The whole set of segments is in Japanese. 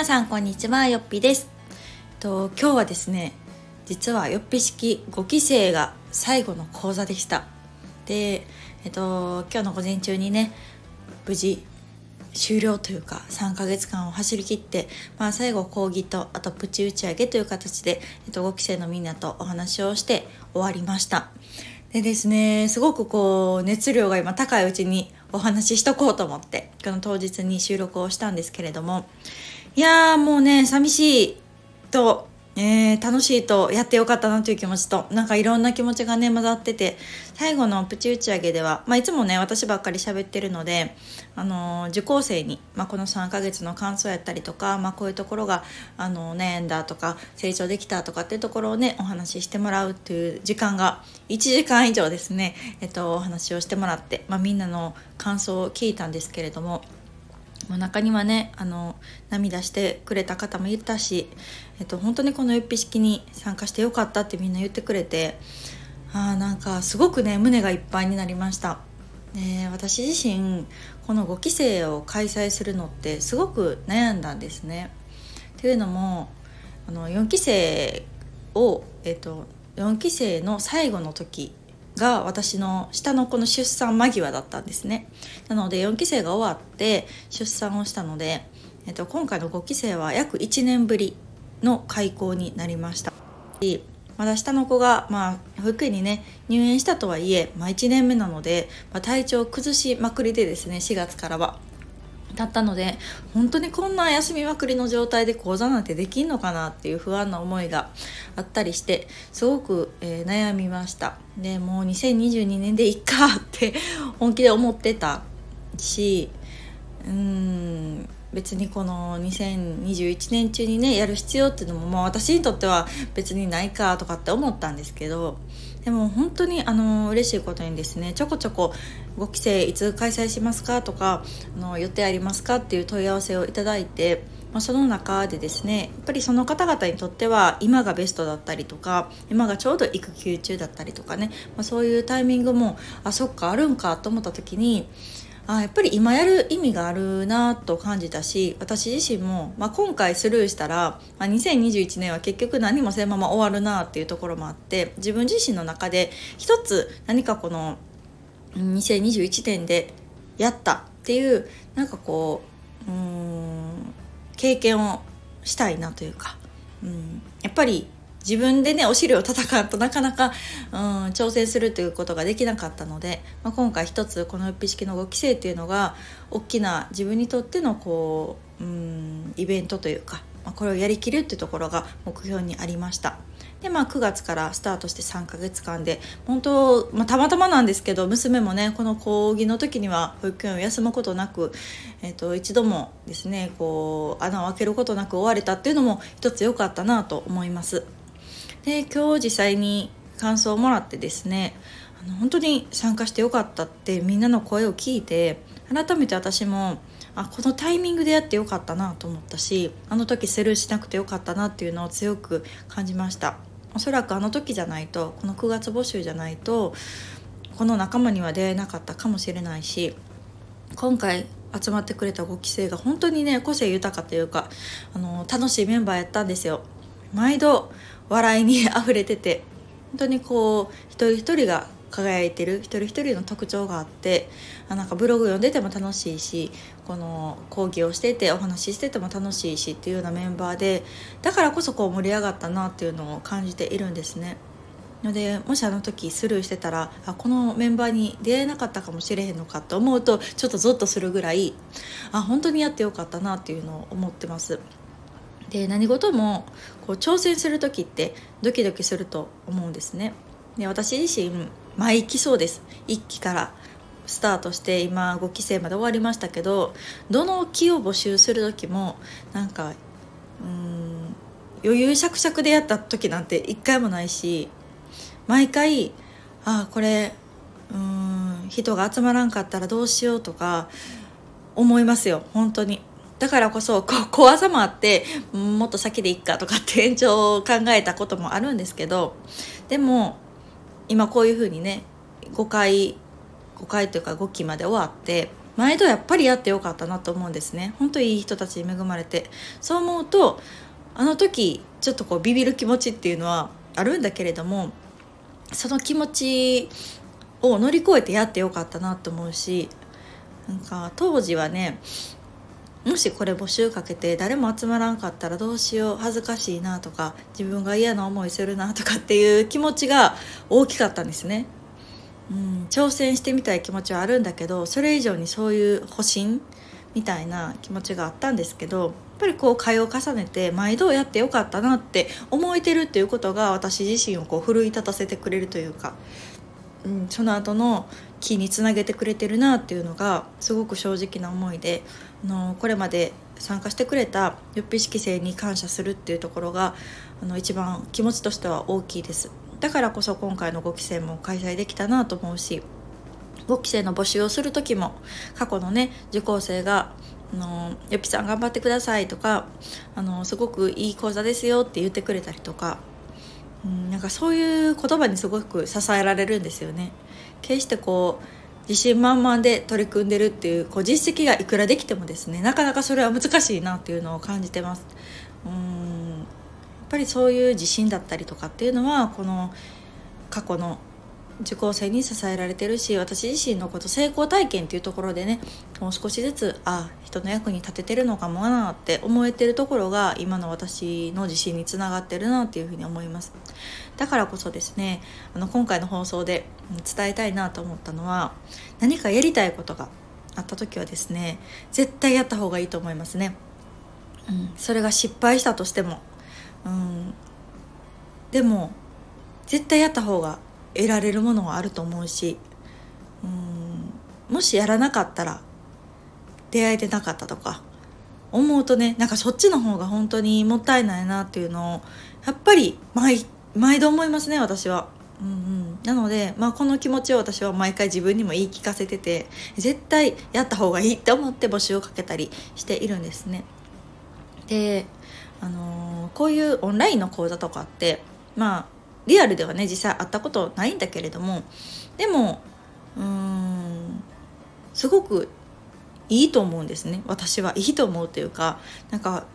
皆さんこんにちはよっぴです。と今日はですね実はよっぴ式5期生が最後の講座でした。でえっと今日の午前中にね無事終了というか3ヶ月間を走り切って、まあ、最後講義とあとプチ打ち上げという形で、えっと、5期生のみんなとお話をして終わりました。でですねすごくこう熱量が今高いうちにお話ししとこうと思ってこの当日に収録をしたんですけれどもいやーもうね寂しいとえー、楽しいとやってよかったなという気持ちとなんかいろんな気持ちがね混ざってて最後のプチ打ち上げでは、まあ、いつもね私ばっかり喋ってるので、あのー、受講生に、まあ、この3ヶ月の感想やったりとか、まあ、こういうところが、あのー、悩んだとか成長できたとかっていうところをねお話ししてもらうっていう時間が1時間以上ですね、えっと、お話をしてもらって、ま、みんなの感想を聞いたんですけれども。まあ、中にはねあの涙してくれた方もいたし、えっと、本当にこのゆっぴ式に参加してよかったってみんな言ってくれてあなんかすごくね胸がいっぱいになりました。で私自身この5期生を開催するのってすごく悩んだんですね。というのもあの4期生を、えっと、4期生の最後の時が私の下の子の出産間際だったんですね。なので4期生が終わって出産をしたので、えっと、今回の5期生は約1年ぶりの開校になりました。まだ下の子が、まあ、保育園にね入園したとはいえ、まあ、1年目なので、まあ、体調を崩しまくりでですね4月からは。だったので本当にこんな休みまくりの状態で講座なんてできんのかなっていう不安な思いがあったりしてすごく、えー、悩みました。でもう2022年でいっかって本気で思ってたしうーん別にこの2021年中にねやる必要っていうのも、まあ、私にとっては別にないかとかって思ったんですけどでも本当にあの嬉しいことにですねちょこちょこ5期生いつ開催しますかとかあの予定ありますかっていう問い合わせをいただいて、まあ、その中でですねやっぱりその方々にとっては今がベストだったりとか今がちょうど育休中だったりとかね、まあ、そういうタイミングもあそっかあるんかと思った時にあやっぱり今やる意味があるなと感じたし私自身も、まあ、今回スルーしたら、まあ、2021年は結局何もせんまま終わるなっていうところもあって自分自身の中で一つ何かこの2021年でやったっていうなんかこううん経験をしたいなというか、うん、やっぱり自分でねお尻を叩かんとなかなか、うん、挑戦するということができなかったので、まあ、今回一つこの一式の5期生っていうのが大きな自分にとってのこう、うん、イベントというか、まあ、これをやりきるっていうところが目標にありました。でまあ9月からスタートして3ヶ月間で本当、まあ、たまたまなんですけど娘もねこの講義の時には保育園を休むことなく、えー、と一度もですねこう穴を開けることなく終われたっていうのも一つ良かったなと思います。で今日実際に感想をもらってですねあの本当に参加してよかったってみんなの声を聞いて改めて私もあこのタイミングでやってよかったなと思ったしあの時スルしなくてよかったなっていうのを強く感じました。おそらくあの時じゃないとこの9月募集じゃないとこの仲間には出会えなかったかもしれないし今回集まってくれた5期生が本当にね個性豊かというかあの楽しいメンバーやったんですよ。毎度笑いにあふれてて本当にこう一人一人が輝いてる一人一人の特徴があってあなんかブログ読んでても楽しいしこの講義をしててお話ししてても楽しいしっていうようなメンバーでだからこそこう盛り上がったなっていうのを感じているんですね。のでもしあの時スルーしてたらあこのメンバーに出会えなかったかもしれへんのかと思うとちょっとゾッとするぐらいあ本当にやってよかったなっていうのを思ってます。で何事もこう挑戦する時ってドキドキすると思うんですね。で私自身毎期そうです。1期からスタートして今5期生まで終わりましたけどどの期を募集する時もなんかうん余裕しゃくしゃくでやった時なんて一回もないし毎回ああこれうん人が集まらんかったらどうしようとか思いますよ。本当に。だからこそこ怖さもあってもっと先でいっかとかって延長を考えたこともあるんですけどでも今こういうふうにね5回5回というか5期まで終わって毎度やっぱりやってよかったなと思うんですね。本当いい人たちに恵まれて。そう思うとあの時ちょっとこうビビる気持ちっていうのはあるんだけれどもその気持ちを乗り越えてやってよかったなと思うしなんか当時はねもしこれ募集かけて誰も集まらんかったらどうしよう恥ずかしいなとか自分が嫌な思いするなとかっていう気持ちが大きかったんですね。うん、挑戦してみたい気持ちはあるんだけどそれ以上にそういう保身みたいな気持ちがあったんですけどやっぱりこう会を重ねて毎度やってよかったなって思えてるっていうことが私自身をこう奮い立たせてくれるというか、うん、その後の気につなげてくれてるなっていうのがすごく正直な思いであのこれまで参加してくれたよっぴ式生に感謝するっていうところがあの一番気持ちとしては大きいです。だからこそ今回の5期生も開催できたなと思うし5期生の募集をする時も過去のね受講生があのよっぴさん頑張ってくださいとかあのすごくいい講座ですよって言ってくれたりとか、うん、なんかそういう言葉にすごく支えられるんですよね。決してこう自信満々で取り組んでるっていうこう実績がいくらできてもですねなかなかそれは難しいなっていうのを感じてます。うんやっぱりそういう自信だったりとかっていうのはこの過去の受講生に支えられてるし私自身のこと成功体験っていうところでねもう少しずつあ人の役に立ててるのかもなって思えてるところが今の私の自信につながってるなっていうふうに思います。だからこそですねあの今回の放送で伝えたいなと思ったのは何かやりたいことがあった時はですね絶対やった方がいいと思いますね、うん、それが失敗したとしても、うん、でも絶対やった方が得られるものはあると思うしうんもしやらなかったら出会えてなかったとか思うとねなんかそっちの方が本当にもったいないなっていうのをやっぱり毎毎度思いますね私は。うんうん、なので、まあ、この気持ちを私は毎回自分にも言い聞かせてて絶対やった方がいいって思って募集をかけたりしているんですね。で、あのー、こういうオンラインの講座とかってまあリアルではね実際会ったことないんだけれどもでもうーんすごくいいと思うんですね。私はいいと思うというかなんか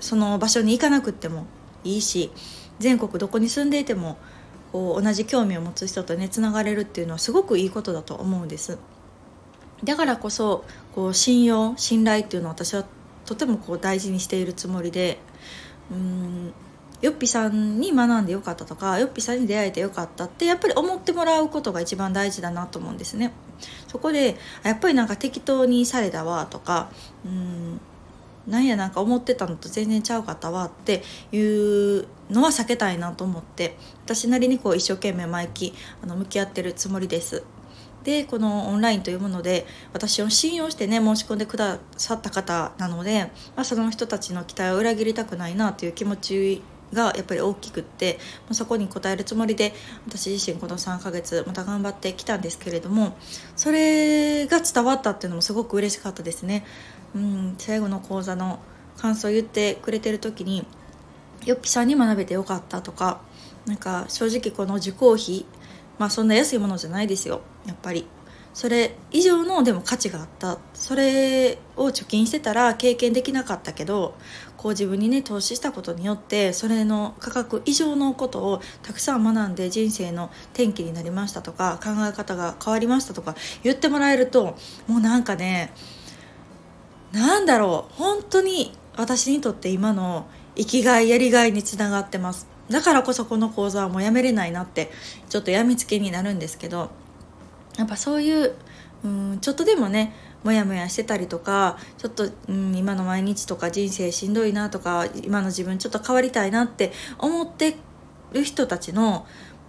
その場所に行かなくってもいいし全国どこに住んでいてもこう同じ興味を持つ人とねつながれるっていうのはすごくいいことだと思うんです。だからこそこう信用信頼っていうのを私はとてもこう大事にしているつもりでうんよっぴさんに学んでよかったとかよっぴさんに出会えてよかったってやっぱり思ってもらうことが一番大事だなと思うんですね。そこでやっぱりなんか適当にされたわとかうんなんやなんか思ってたのと全然ちゃうかったわっていうのは避けたいなと思って私なりにこう一生懸命毎期あの向き合ってるつもりです。でこのオンラインというもので私を信用してね申し込んでくださった方なので、まあ、その人たちの期待を裏切りたくないなという気持ちがやっぱり大きくってそこに応えるつもりで私自身この3ヶ月また頑張ってきたんですけれどもそれが伝わったっていうのもすごく嬉しかったですね。うん、最後の講座の感想を言ってくれてる時によっぴさんに学べてよかったとかなんか正直この受講費まあそんな安いものじゃないですよやっぱりそれ以上のでも価値があった。それを貯金してたら経験できなかったけどこう自分にね投資したことによってそれの価格以上のことをたくさん学んで人生の転機になりましたとか考え方が変わりましたとか言ってもらえるともうなんかねなんだろう。本当に私にとって今の生きがいやりがいにつながってます。だからこそこの講座はもうやめれないなってちょっとやみつけになるんですけどやっぱそういううんちょっとでもねモヤモヤしてたりとかちょっと、うん、今の毎日とか人生しんどいなとか今の自分ちょっと変わりたいなって思ってる人たちの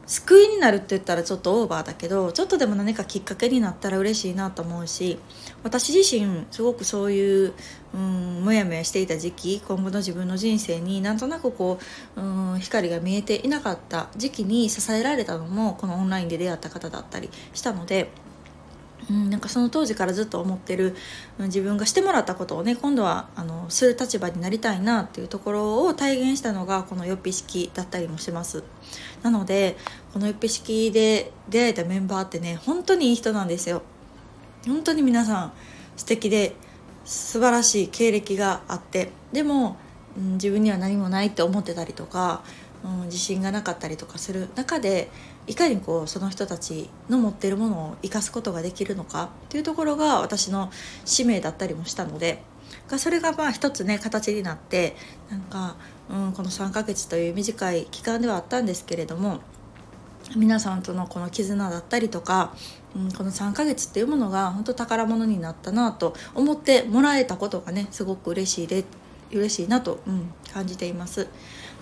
救いになるって言ったらちょっとオーバーだけどちょっとでも何かきっかけになったら嬉しいなと思うし私自身すごくそういう、うん、もやもやしていた時期今後の自分の人生になんとなくこう、うん、光が見えていなかった時期に支えられたのもこのオンラインで出会った方だったりしたので。うん、なんかその当時からずっと思ってる自分がしてもらったことをね今度はあのする立場になりたいなっていうところを体現したのがこのよっぴ式だったりもしますなのでこのよっぴ式で出会えたメンバーってね本当にいい人なんですよ。本当に皆さん素敵で素晴らしい経歴があってでも、うん、自分には何もないって思ってたりとか、うん、自信がなかったりとかする中でいかにこうその人たちの持ってるものを生かすことができるのかっていうところが私の使命だったりもしたのでそれがまあ一つね形になってなんか、うん、この3ヶ月という短い期間ではあったんですけれども皆さんとのこの絆だったりとか、うん、この3ヶ月っていうものが本当宝物になったなと思ってもらえたことがねすごく嬉しいで嬉しいなと、うん、感じています。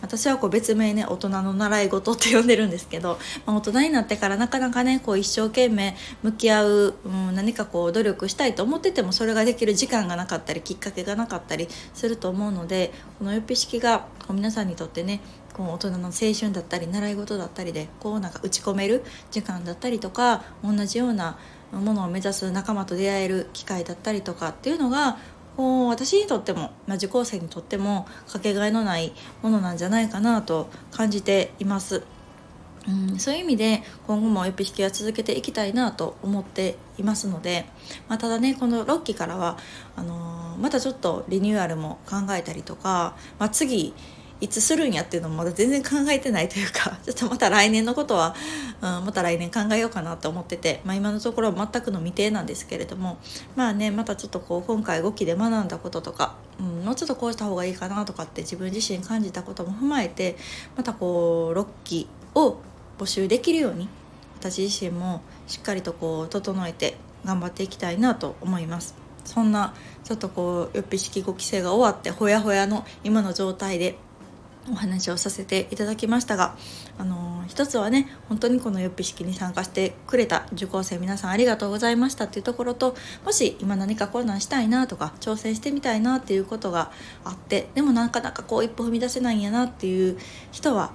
私はこう別名ね大人の習い事って呼んでるんですけど、まあ、大人になってからなかなかねこう一生懸命向き合う、うん、何かこう努力したいと思っててもそれができる時間がなかったりきっかけがなかったりすると思うのでこのよっぴ式がこう皆さんにとってねこう大人の青春だったり習い事だったりでこうなんか打ち込める時間だったりとか同じようなものを目指す仲間と出会える機会だったりとかっていうのが私にとっても、まあ、受講生にとってもかけがえのないものなんじゃないかなと感じています。うん、そういう意味で今後もエピ引きは続けていきたいなと思っていますので、まあ、ただねこの6期からはあのー、またちょっとリニューアルも考えたりとか、まあ、次いつするんやっていうのもまだ全然考えてないというか ちょっとまた来年のことは、うん、また来年考えようかなと思ってて、まあ、今のところ全くの未定なんですけれどもまあねまたちょっとこう今回5期で学んだこととか、うん、もうちょっとこうした方がいいかなとかって自分自身感じたことも踏まえてまたこう6期を募集できるように私自身もしっかりとこう整えて頑張っていきたいなと思います。そんなちょっとこうよっぴ式5期生が終わってほやほやの今の状態でお話をさせていただきましたが、あのー、一つはね本当にこのよっぴ式に参加してくれた受講生皆さんありがとうございましたっていうところともし今何かこんなんしたいなとか挑戦してみたいなっていうことがあってでもなかなかこう一歩踏み出せないんやなっていう人は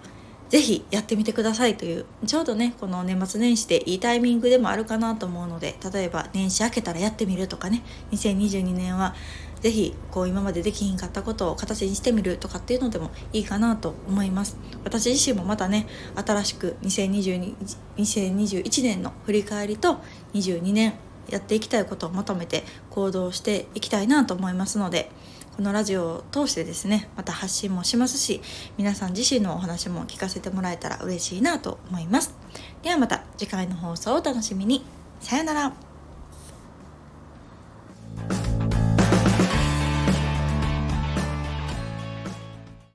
是非やってみてくださいというちょうどねこの年末年始でいいタイミングでもあるかなと思うので例えば年始明けたらやってみるとかね2022年は是非こう今までできひんかったことを形にしてみるとかっていうのでもいいかなと思います。私自身もまたね新しく2022 2021年の振り返りと22年やっていきたいことをまとめて行動していきたいなと思いますのでこのラジオを通してですねまた発信もしますし皆さん自身のお話も聞かせてもらえたら嬉しいなと思います。ではまた次回の放送をお楽しみに。さよなら。